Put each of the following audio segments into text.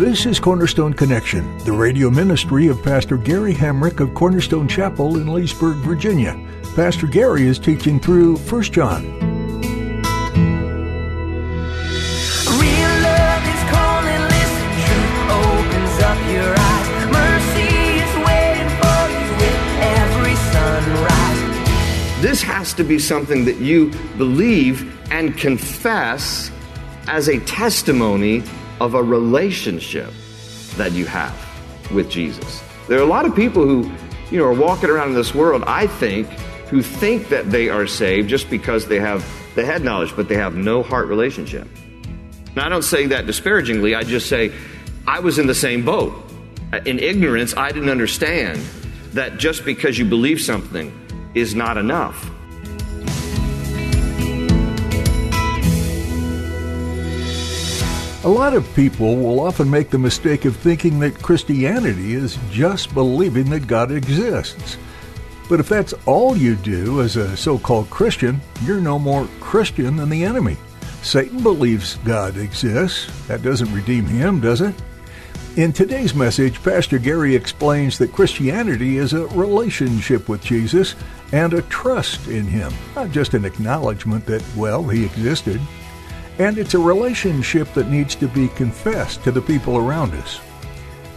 This is Cornerstone Connection, the radio ministry of Pastor Gary Hamrick of Cornerstone Chapel in Leesburg, Virginia. Pastor Gary is teaching through 1 John. Real love is calling, listen, truth opens up your eyes. Mercy is waiting for you with every sunrise. This has to be something that you believe and confess as a testimony of a relationship that you have with Jesus. There are a lot of people who, you know, are walking around in this world, I think, who think that they are saved just because they have the head knowledge, but they have no heart relationship. Now, I don't say that disparagingly, I just say I was in the same boat. In ignorance, I didn't understand that just because you believe something is not enough. A lot of people will often make the mistake of thinking that Christianity is just believing that God exists. But if that's all you do as a so called Christian, you're no more Christian than the enemy. Satan believes God exists. That doesn't redeem him, does it? In today's message, Pastor Gary explains that Christianity is a relationship with Jesus and a trust in him, not just an acknowledgement that, well, he existed. And it's a relationship that needs to be confessed to the people around us.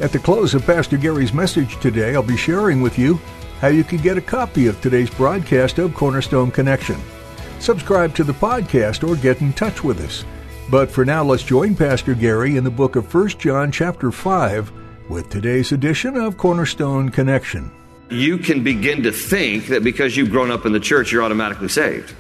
At the close of Pastor Gary's message today, I'll be sharing with you how you can get a copy of today's broadcast of Cornerstone Connection. Subscribe to the podcast or get in touch with us. But for now, let's join Pastor Gary in the book of 1 John chapter 5 with today's edition of Cornerstone Connection. You can begin to think that because you've grown up in the church, you're automatically saved.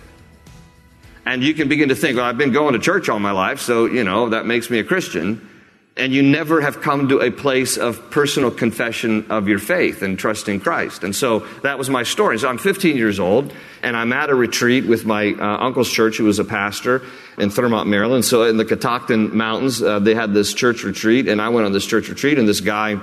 And you can begin to think, well, I've been going to church all my life, so, you know, that makes me a Christian. And you never have come to a place of personal confession of your faith and trusting Christ. And so that was my story. So I'm 15 years old, and I'm at a retreat with my uh, uncle's church, who was a pastor in Thurmont, Maryland. So in the Catoctin Mountains, uh, they had this church retreat, and I went on this church retreat, and this guy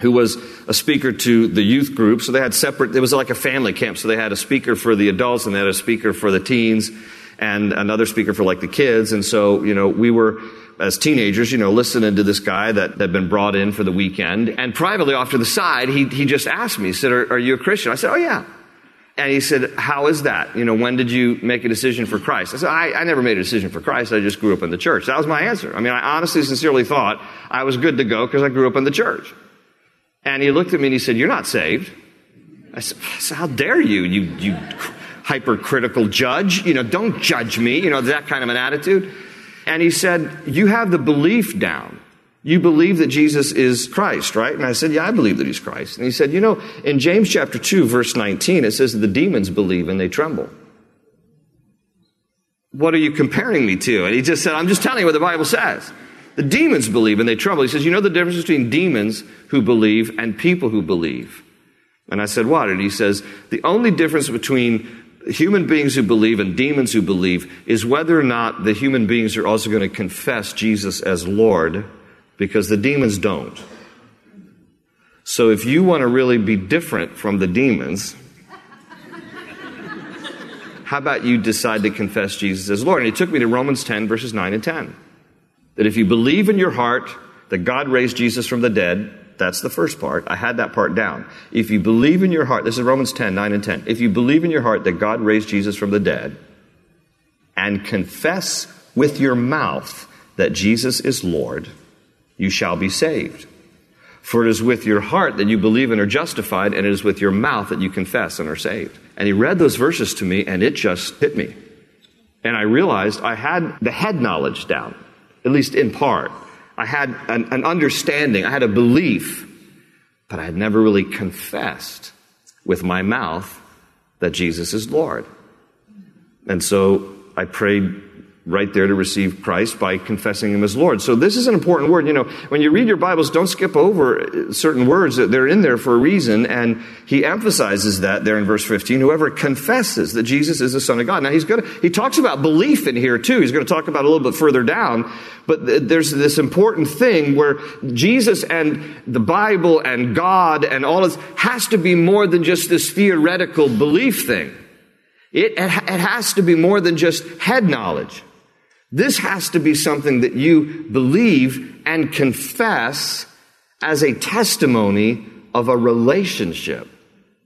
who was a speaker to the youth group. So they had separate, it was like a family camp. So they had a speaker for the adults, and they had a speaker for the teens and another speaker for like the kids. And so, you know, we were, as teenagers, you know, listening to this guy that had been brought in for the weekend. And privately off to the side, he, he just asked me, he said, are, are you a Christian? I said, oh yeah. And he said, how is that? You know, when did you make a decision for Christ? I said, I, I never made a decision for Christ. I just grew up in the church. That was my answer. I mean, I honestly, sincerely thought I was good to go because I grew up in the church. And he looked at me and he said, you're not saved. I said, how dare you, you, you hypercritical judge. You know, don't judge me. You know, that kind of an attitude. And he said, You have the belief down. You believe that Jesus is Christ, right? And I said, Yeah, I believe that he's Christ. And he said, You know, in James chapter 2, verse 19, it says, that The demons believe and they tremble. What are you comparing me to? And he just said, I'm just telling you what the Bible says. The demons believe and they tremble. He says, You know the difference between demons who believe and people who believe? And I said, What? And he says, The only difference between human beings who believe and demons who believe is whether or not the human beings are also going to confess Jesus as Lord, because the demons don't. So if you want to really be different from the demons, how about you decide to confess Jesus as Lord? And he took me to Romans 10, verses 9 and 10. That if you believe in your heart that God raised Jesus from the dead, that's the first part. I had that part down. If you believe in your heart, this is Romans 10, 9 and 10. If you believe in your heart that God raised Jesus from the dead and confess with your mouth that Jesus is Lord, you shall be saved. For it is with your heart that you believe and are justified, and it is with your mouth that you confess and are saved. And he read those verses to me, and it just hit me. And I realized I had the head knowledge down, at least in part. I had an, an understanding, I had a belief, but I had never really confessed with my mouth that Jesus is Lord. And so I prayed right there to receive Christ by confessing Him as Lord. So this is an important word. You know, when you read your Bibles, don't skip over uh, certain words. That they're in there for a reason. And he emphasizes that there in verse 15. Whoever confesses that Jesus is the Son of God. Now he's going to, he talks about belief in here too. He's going to talk about a little bit further down. But there's this important thing where Jesus and the Bible and God and all this has to be more than just this theoretical belief thing. It, it has to be more than just head knowledge. This has to be something that you believe and confess as a testimony of a relationship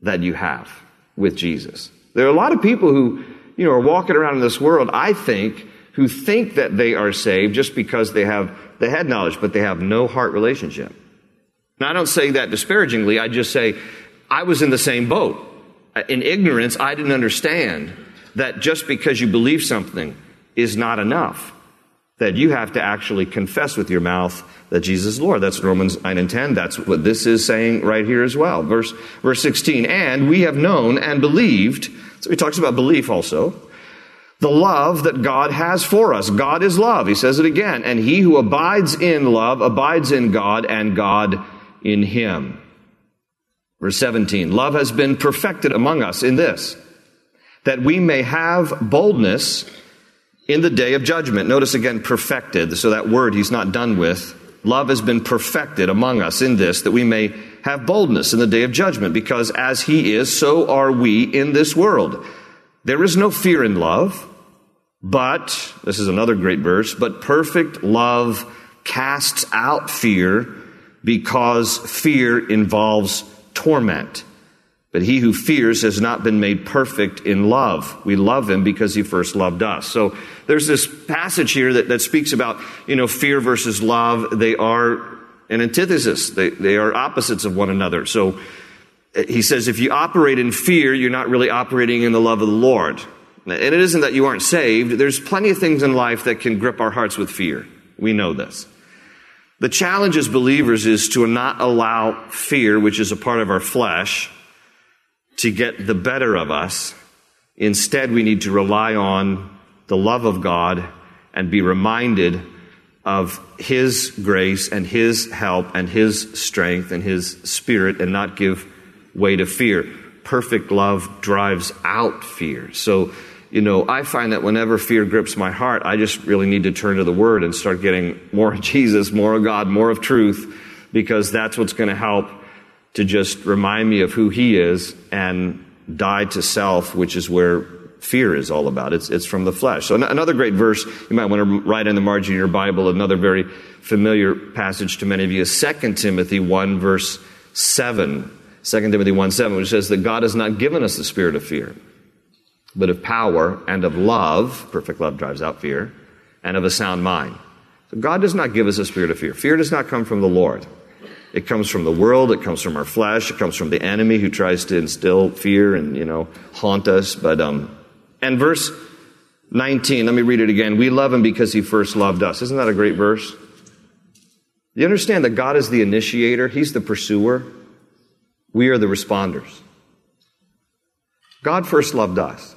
that you have with Jesus. There are a lot of people who, you know, are walking around in this world, I think, who think that they are saved just because they have the head knowledge, but they have no heart relationship. Now, I don't say that disparagingly. I just say, I was in the same boat. In ignorance, I didn't understand that just because you believe something is not enough. That you have to actually confess with your mouth that Jesus is Lord. That's Romans 9 and 10. That's what this is saying right here as well. Verse, verse 16. And we have known and believed. So he talks about belief also. The love that God has for us. God is love. He says it again. And he who abides in love abides in God and God in him. Verse 17. Love has been perfected among us in this, that we may have boldness in the day of judgment. Notice again, perfected. So that word he's not done with. Love has been perfected among us in this, that we may have boldness in the day of judgment, because as he is, so are we in this world. There is no fear in love, but, this is another great verse, but perfect love casts out fear because fear involves torment. But he who fears has not been made perfect in love. We love him because he first loved us. So there's this passage here that, that speaks about, you know, fear versus love. They are an antithesis. They, they are opposites of one another. So uh, he says if you operate in fear, you're not really operating in the love of the Lord. And it isn't that you aren't saved. There's plenty of things in life that can grip our hearts with fear. We know this. The challenge as believers is to not allow fear, which is a part of our flesh, to get the better of us. Instead, we need to rely on the love of God and be reminded of His grace and His help and His strength and His spirit and not give way to fear. Perfect love drives out fear. So, you know, I find that whenever fear grips my heart, I just really need to turn to the Word and start getting more of Jesus, more of God, more of truth, because that's what's going to help to just remind me of who He is and die to self, which is where fear is all about. It's, it's from the flesh. So another great verse you might want to write in the margin of your Bible, another very familiar passage to many of you is 2 Timothy 1 verse 7. 2 Timothy 1 7, which says that God has not given us the spirit of fear, but of power and of love. Perfect love drives out fear, and of a sound mind. So God does not give us a spirit of fear. Fear does not come from the Lord. It comes from the world. It comes from our flesh. It comes from the enemy who tries to instill fear and, you know, haunt us. But, um, and verse 19, let me read it again. We love him because he first loved us. Isn't that a great verse? You understand that God is the initiator. He's the pursuer. We are the responders. God first loved us.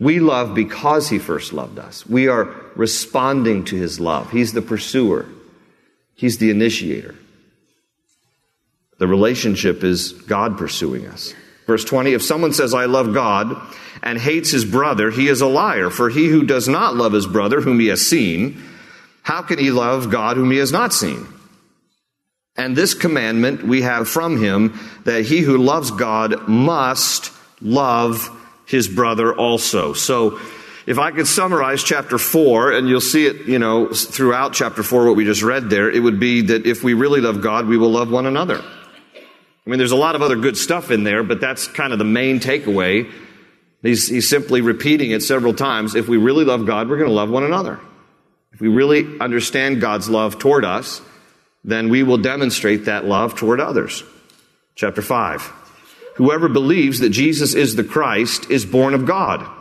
We love because he first loved us. We are responding to his love. He's the pursuer. He's the initiator. The relationship is God pursuing us. Verse 20 If someone says, I love God, and hates his brother, he is a liar. For he who does not love his brother, whom he has seen, how can he love God whom he has not seen? And this commandment we have from him that he who loves God must love his brother also. So, if I could summarize chapter 4, and you'll see it, you know, throughout chapter 4, what we just read there, it would be that if we really love God, we will love one another. I mean, there's a lot of other good stuff in there, but that's kind of the main takeaway. He's, he's simply repeating it several times. If we really love God, we're going to love one another. If we really understand God's love toward us, then we will demonstrate that love toward others. Chapter 5. Whoever believes that Jesus is the Christ is born of God.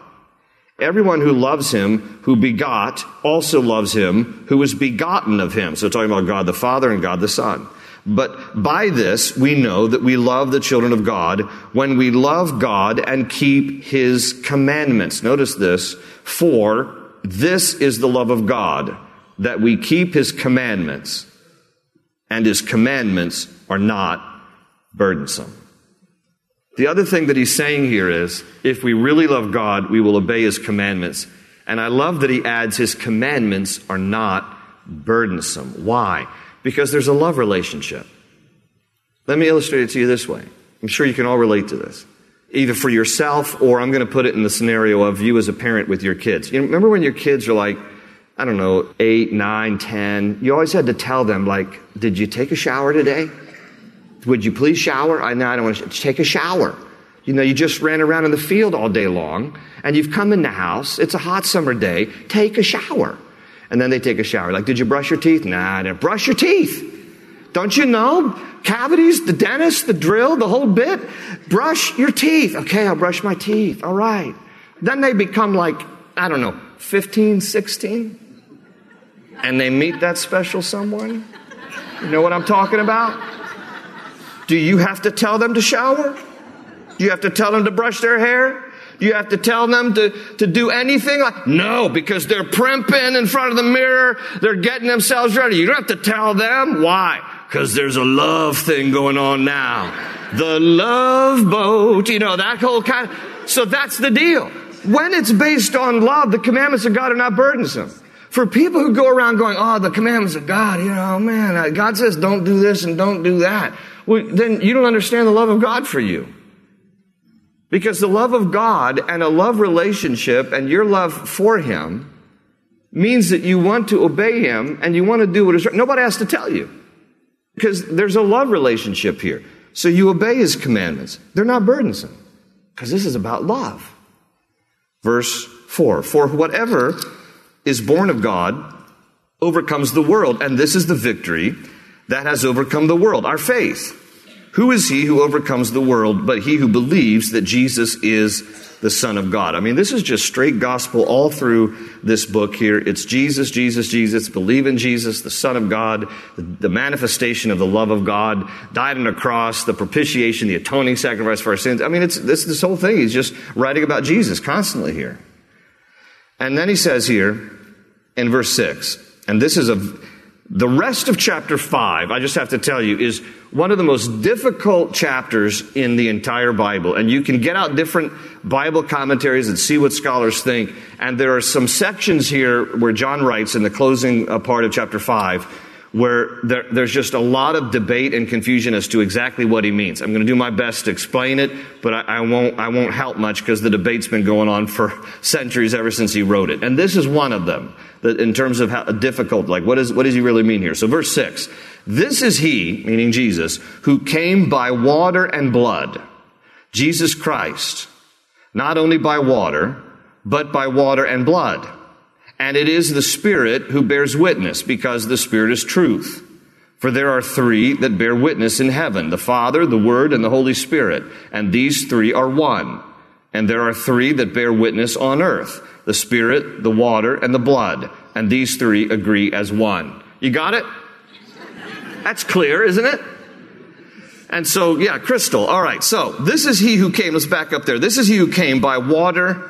Everyone who loves him, who begot, also loves him who was begotten of him. So talking about God the Father and God the Son. But by this we know that we love the children of God when we love God and keep his commandments. Notice this, for this is the love of God, that we keep his commandments, and his commandments are not burdensome. The other thing that he's saying here is if we really love God, we will obey his commandments. And I love that he adds his commandments are not burdensome. Why? Because there's a love relationship. Let me illustrate it to you this way. I'm sure you can all relate to this. Either for yourself or I'm going to put it in the scenario of you as a parent with your kids. You remember when your kids are like, I don't know, eight, nine, ten, you always had to tell them, like, did you take a shower today? Would you please shower? I know I don't want to take a shower. You know, you just ran around in the field all day long and you've come in the house. It's a hot summer day. Take a shower. And then they take a shower. Like, did you brush your teeth? Nah, I didn't. Brush your teeth. Don't you know? Cavities, the dentist, the drill, the whole bit. Brush your teeth. Okay, I'll brush my teeth. All right. Then they become like, I don't know, 15, 16. And they meet that special someone. You know what I'm talking about? Do you have to tell them to shower? Do you have to tell them to brush their hair? Do you have to tell them to, to do anything? Like, no, because they're primping in front of the mirror. They're getting themselves ready. You don't have to tell them. Why? Because there's a love thing going on now. The love boat, you know, that whole kind of, so that's the deal. When it's based on love, the commandments of God are not burdensome. For people who go around going, oh, the commandments of God, you know, man, uh, God says don't do this and don't do that. Well, then you don't understand the love of God for you. Because the love of God and a love relationship and your love for Him means that you want to obey Him and you want to do what is right. Nobody has to tell you. Because there's a love relationship here. So you obey His commandments. They're not burdensome. Because this is about love. Verse 4 For whatever is born of God overcomes the world. And this is the victory that has overcome the world, our faith. Who is he who overcomes the world but he who believes that Jesus is the Son of God? I mean, this is just straight gospel all through this book here. It's Jesus, Jesus, Jesus. Believe in Jesus, the Son of God, the, manifestation of the love of God, died on a cross, the propitiation, the atoning sacrifice for our sins. I mean, it's this, this whole thing. He's just writing about Jesus constantly here. And then he says here in verse 6, and this is a the rest of chapter 5, I just have to tell you, is one of the most difficult chapters in the entire Bible. And you can get out different Bible commentaries and see what scholars think. And there are some sections here where John writes in the closing uh, part of chapter 5 where there, there's just a lot of debate and confusion as to exactly what he means. I'm going to do my best to explain it, but I, I won't, I won't help much because the debate's been going on for centuries ever since he wrote it. And this is one of them that in terms of how difficult, like what, is, what does he really mean here? So verse six, this is he, meaning Jesus, who came by water and blood. Jesus Christ, not only by water, but by water and blood. And it is the Spirit who bears witness, because the Spirit is truth. For there are three that bear witness in heaven the Father, the Word, and the Holy Spirit. And these three are one. And there are three that bear witness on earth the Spirit, the water, and the blood. And these three agree as one. You got it? That's clear, isn't it? And so, yeah, crystal. All right. So this is he who came. Let's back up there. This is he who came by water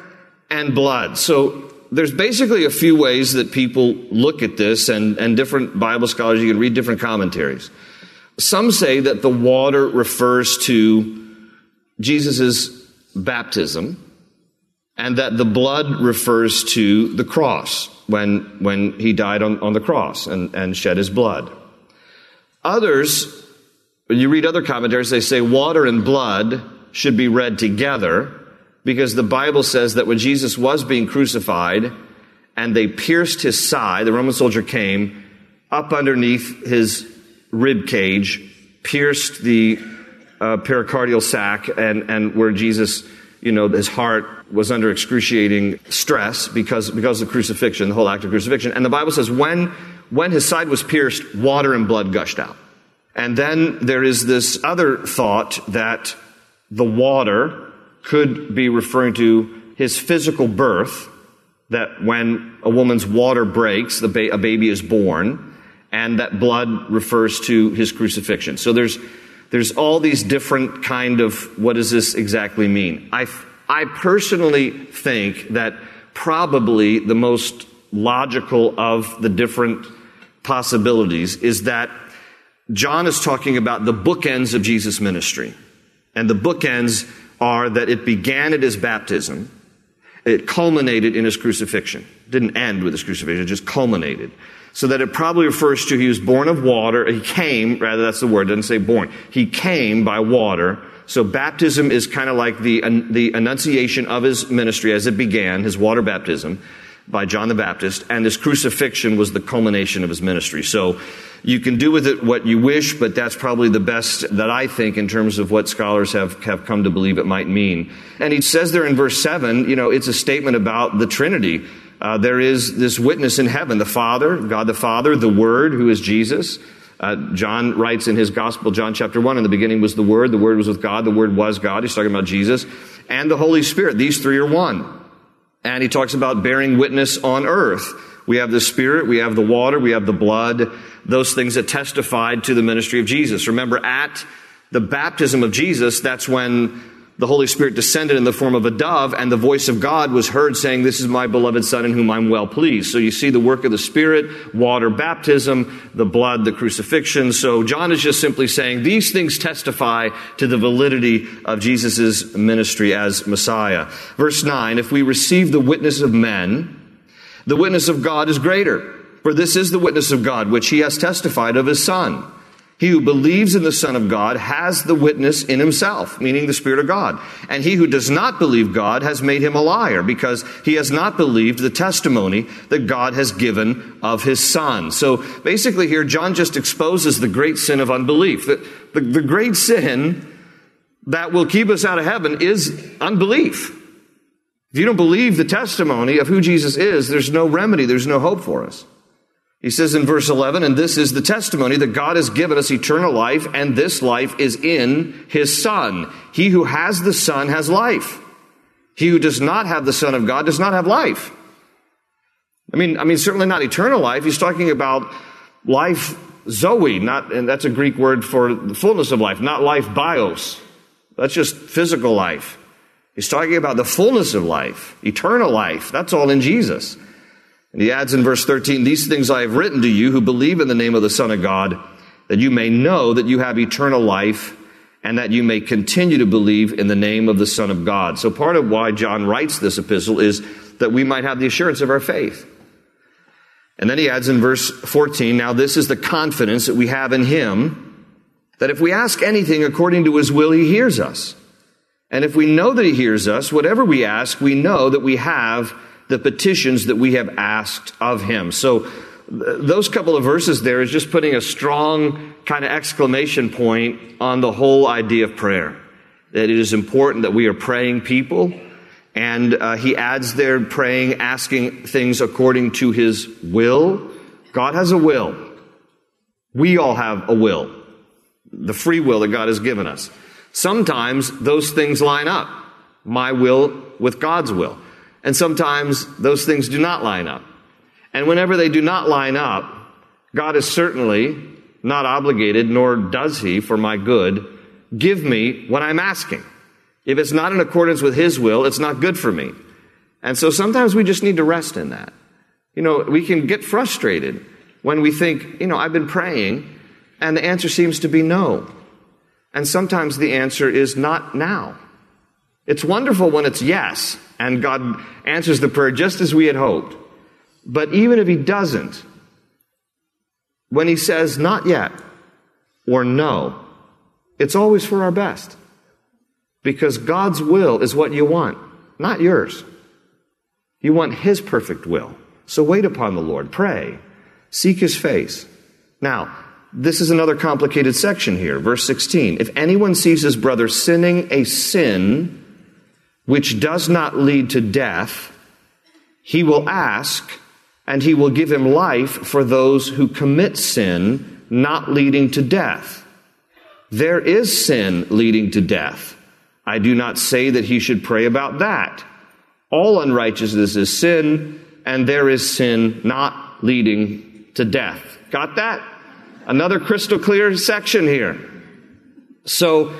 and blood. So there's basically a few ways that people look at this, and, and different Bible scholars, you can read different commentaries. Some say that the water refers to Jesus' baptism, and that the blood refers to the cross when, when he died on, on the cross and, and shed his blood. Others, when you read other commentaries, they say water and blood should be read together because the Bible says that when Jesus was being crucified and they pierced his side, the Roman soldier came up underneath his rib cage, pierced the uh, pericardial sac, and, and where Jesus, you know, his heart was under excruciating stress because, because of crucifixion, the whole act of crucifixion. And the Bible says when, when his side was pierced, water and blood gushed out. And then there is this other thought that the water could be referring to his physical birth, that when a woman's water breaks, ba- a baby is born, and that blood refers to his crucifixion. So there's, there's all these different kind of what does this exactly mean? I, I personally think that probably the most logical of the different possibilities is that John is talking about the bookends of Jesus' ministry. And the bookends are that it began at his baptism, it culminated in his crucifixion. It didn't end with his crucifixion, it just culminated. So that it probably refers to he was born of water, he came, rather that's the word, doesn't say born. He came by water. So baptism is kind of like the, the annunciation of his ministry as it began, his water baptism by John the Baptist, and his crucifixion was the culmination of his ministry. So you can do with it what you wish, but that's probably the best that I think in terms of what scholars have, have come to believe it might mean. And he says there in verse 7, you know, it's a statement about the Trinity. Uh, there is this witness in heaven, the Father, God the Father, the Word, who is Jesus. Uh, John writes in his Gospel, John chapter 1, in the beginning was the Word, the Word was with God, the Word was God. He's talking about Jesus. And the Holy Spirit. These three are one. And he talks about bearing witness on earth. We have the Spirit, we have the water, we have the blood, those things that testified to the ministry of Jesus. Remember, at the baptism of Jesus, that's when the Holy Spirit descended in the form of a dove, and the voice of God was heard saying, This is my beloved Son in whom I'm well pleased. So you see the work of the Spirit, water baptism, the blood, the crucifixion. So John is just simply saying these things testify to the validity of Jesus' ministry as Messiah. Verse 9 If we receive the witness of men, the witness of God is greater. For this is the witness of God, which he has testified of his Son. He who believes in the Son of God has the witness in himself, meaning the Spirit of God. And he who does not believe God has made him a liar because he has not believed the testimony that God has given of his Son. So basically, here, John just exposes the great sin of unbelief. The, the, the great sin that will keep us out of heaven is unbelief. If you don't believe the testimony of who Jesus is, there's no remedy, there's no hope for us. He says in verse 11, and this is the testimony that God has given us eternal life, and this life is in his Son. He who has the Son has life. He who does not have the Son of God does not have life. I mean, I mean, certainly not eternal life. He's talking about life zoe, not, and that's a Greek word for the fullness of life, not life bios. That's just physical life. He's talking about the fullness of life, eternal life. That's all in Jesus. And he adds in verse 13, These things I have written to you who believe in the name of the Son of God, that you may know that you have eternal life and that you may continue to believe in the name of the Son of God. So part of why John writes this epistle is that we might have the assurance of our faith. And then he adds in verse 14, Now this is the confidence that we have in him, that if we ask anything according to his will, he hears us. And if we know that he hears us, whatever we ask, we know that we have the petitions that we have asked of him. So those couple of verses there is just putting a strong kind of exclamation point on the whole idea of prayer. That it is important that we are praying people. And uh, he adds there praying, asking things according to his will. God has a will. We all have a will. The free will that God has given us. Sometimes those things line up. My will with God's will. And sometimes those things do not line up. And whenever they do not line up, God is certainly not obligated, nor does He, for my good, give me what I'm asking. If it's not in accordance with His will, it's not good for me. And so sometimes we just need to rest in that. You know, we can get frustrated when we think, you know, I've been praying and the answer seems to be no. And sometimes the answer is not now. It's wonderful when it's yes, and God answers the prayer just as we had hoped. But even if He doesn't, when He says not yet or no, it's always for our best. Because God's will is what you want, not yours. You want His perfect will. So wait upon the Lord, pray, seek His face. Now, this is another complicated section here. Verse 16. If anyone sees his brother sinning a sin which does not lead to death, he will ask, and he will give him life for those who commit sin not leading to death. There is sin leading to death. I do not say that he should pray about that. All unrighteousness is sin, and there is sin not leading to death. Got that? Another crystal clear section here. So,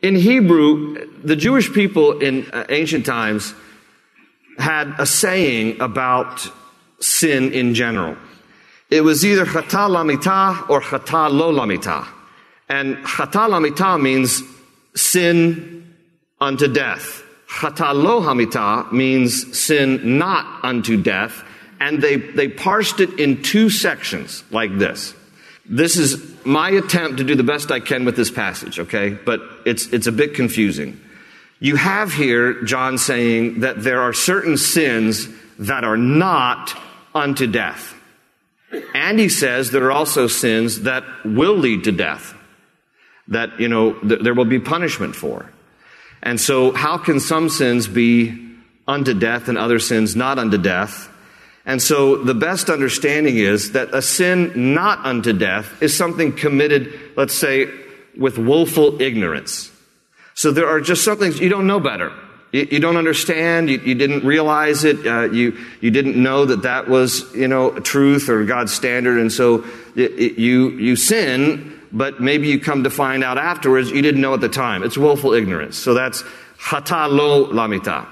in Hebrew, the Jewish people in uh, ancient times had a saying about sin in general. It was either chata lamita or chata lo lamita. And chata lamita means sin unto death. Chata lo hamita means sin not unto death. And they, they parsed it in two sections like this. This is my attempt to do the best I can with this passage, okay? But it's, it's a bit confusing. You have here John saying that there are certain sins that are not unto death. And he says there are also sins that will lead to death, that, you know, th- there will be punishment for. And so, how can some sins be unto death and other sins not unto death? And so, the best understanding is that a sin not unto death is something committed, let's say, with willful ignorance. So, there are just some things you don't know better. You, you don't understand. You, you, didn't realize it. Uh, you, you didn't know that that was, you know, truth or God's standard. And so it, it, you, you sin, but maybe you come to find out afterwards you didn't know at the time. It's willful ignorance. So that's hata lo lamita.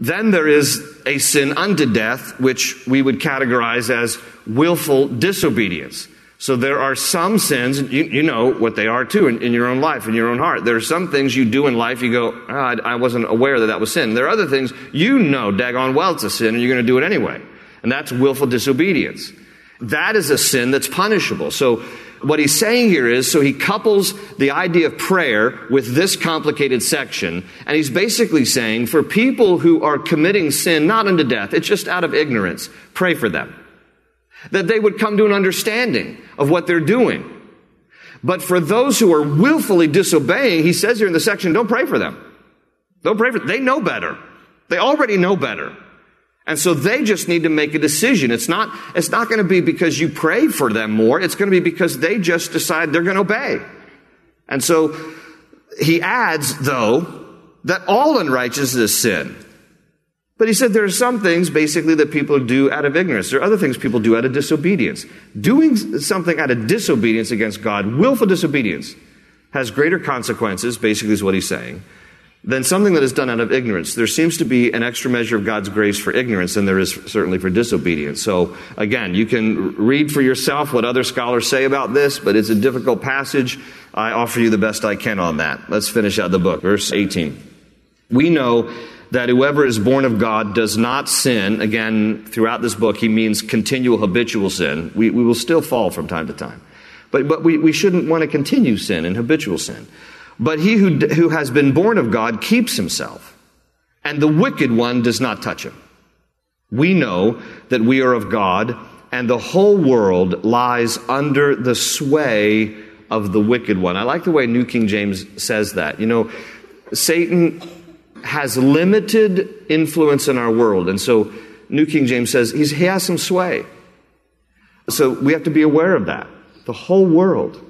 Then there is a sin unto death, which we would categorize as willful disobedience. So there are some sins, you, you know what they are too in, in, your own life, in your own heart. There are some things you do in life, you go, oh, I, I, wasn't aware that that was sin. There are other things you know daggone well it's a sin and you're going to do it anyway. And that's willful disobedience. That is a sin that's punishable. So what he's saying here is, so he couples the idea of prayer with this complicated section, and he's basically saying for people who are committing sin not unto death, it's just out of ignorance, pray for them. That they would come to an understanding of what they're doing. But for those who are willfully disobeying, he says here in the section, don't pray for them. Don't pray for them. They know better. They already know better. And so they just need to make a decision. It's not, it's not going to be because you pray for them more. It's going to be because they just decide they're going to obey. And so he adds, though, that all unrighteousness is sin. But he said there are some things basically that people do out of ignorance. There are other things people do out of disobedience. Doing something out of disobedience against God, willful disobedience, has greater consequences, basically is what he's saying, than something that is done out of ignorance. There seems to be an extra measure of God's grace for ignorance than there is certainly for disobedience. So again, you can read for yourself what other scholars say about this, but it's a difficult passage. I offer you the best I can on that. Let's finish out the book. Verse 18. We know that whoever is born of God does not sin. Again, throughout this book, he means continual habitual sin. We, we will still fall from time to time. But, but we, we shouldn't want to continue sin and habitual sin. But he who, who has been born of God keeps himself, and the wicked one does not touch him. We know that we are of God, and the whole world lies under the sway of the wicked one. I like the way New King James says that. You know, Satan has limited influence in our world. And so New King James says he has some sway. So we have to be aware of that. The whole world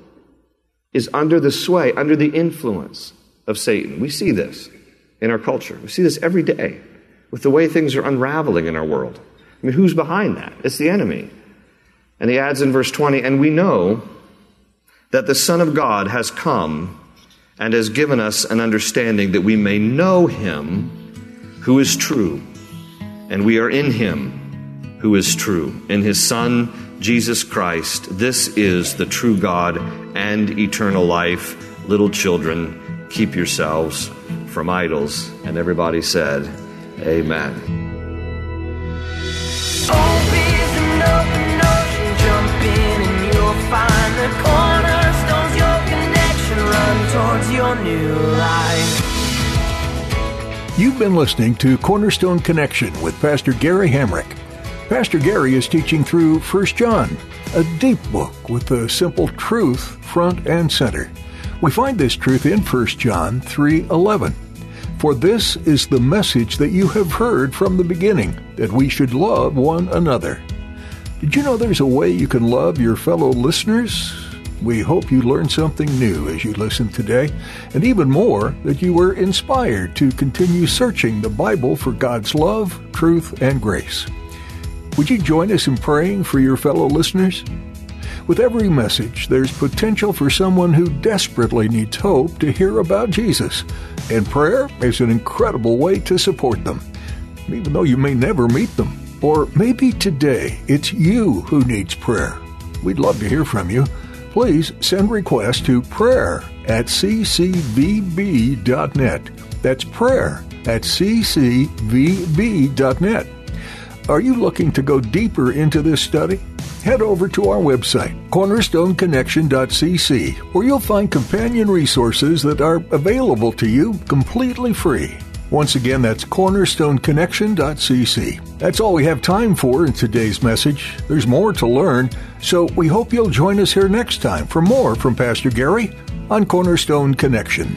is under the sway, under the influence of Satan. We see this in our culture. We see this every day with the way things are unraveling in our world. I mean, who's behind that? It's the enemy. And he adds in verse 20, and we know that the Son of God has come and has given us an understanding that we may know him who is true. And we are in him who is true, in his Son, Jesus Christ. This is the true God and eternal life. Little children, keep yourselves from idols. And everybody said, Amen. Open open ocean, jump in and you'll find the cornerstones, your connection, run towards your new life. You've been listening to Cornerstone Connection with Pastor Gary Hamrick. Pastor Gary is teaching through 1 John, a deep book with the simple truth front and center. We find this truth in 1 John 3:11. For this is the message that you have heard from the beginning, that we should love one another. Did you know there's a way you can love your fellow listeners? We hope you learned something new as you listened today, and even more, that you were inspired to continue searching the Bible for God's love, truth, and grace. Would you join us in praying for your fellow listeners? With every message, there's potential for someone who desperately needs hope to hear about Jesus, and prayer is an incredible way to support them, even though you may never meet them. Or maybe today it's you who needs prayer. We'd love to hear from you. Please send requests to prayer at ccvb.net. That's prayer at ccvb.net. Are you looking to go deeper into this study? Head over to our website, cornerstoneconnection.cc, where you'll find companion resources that are available to you completely free. Once again, that's cornerstoneconnection.cc. That's all we have time for in today's message. There's more to learn, so we hope you'll join us here next time for more from Pastor Gary on Cornerstone Connection.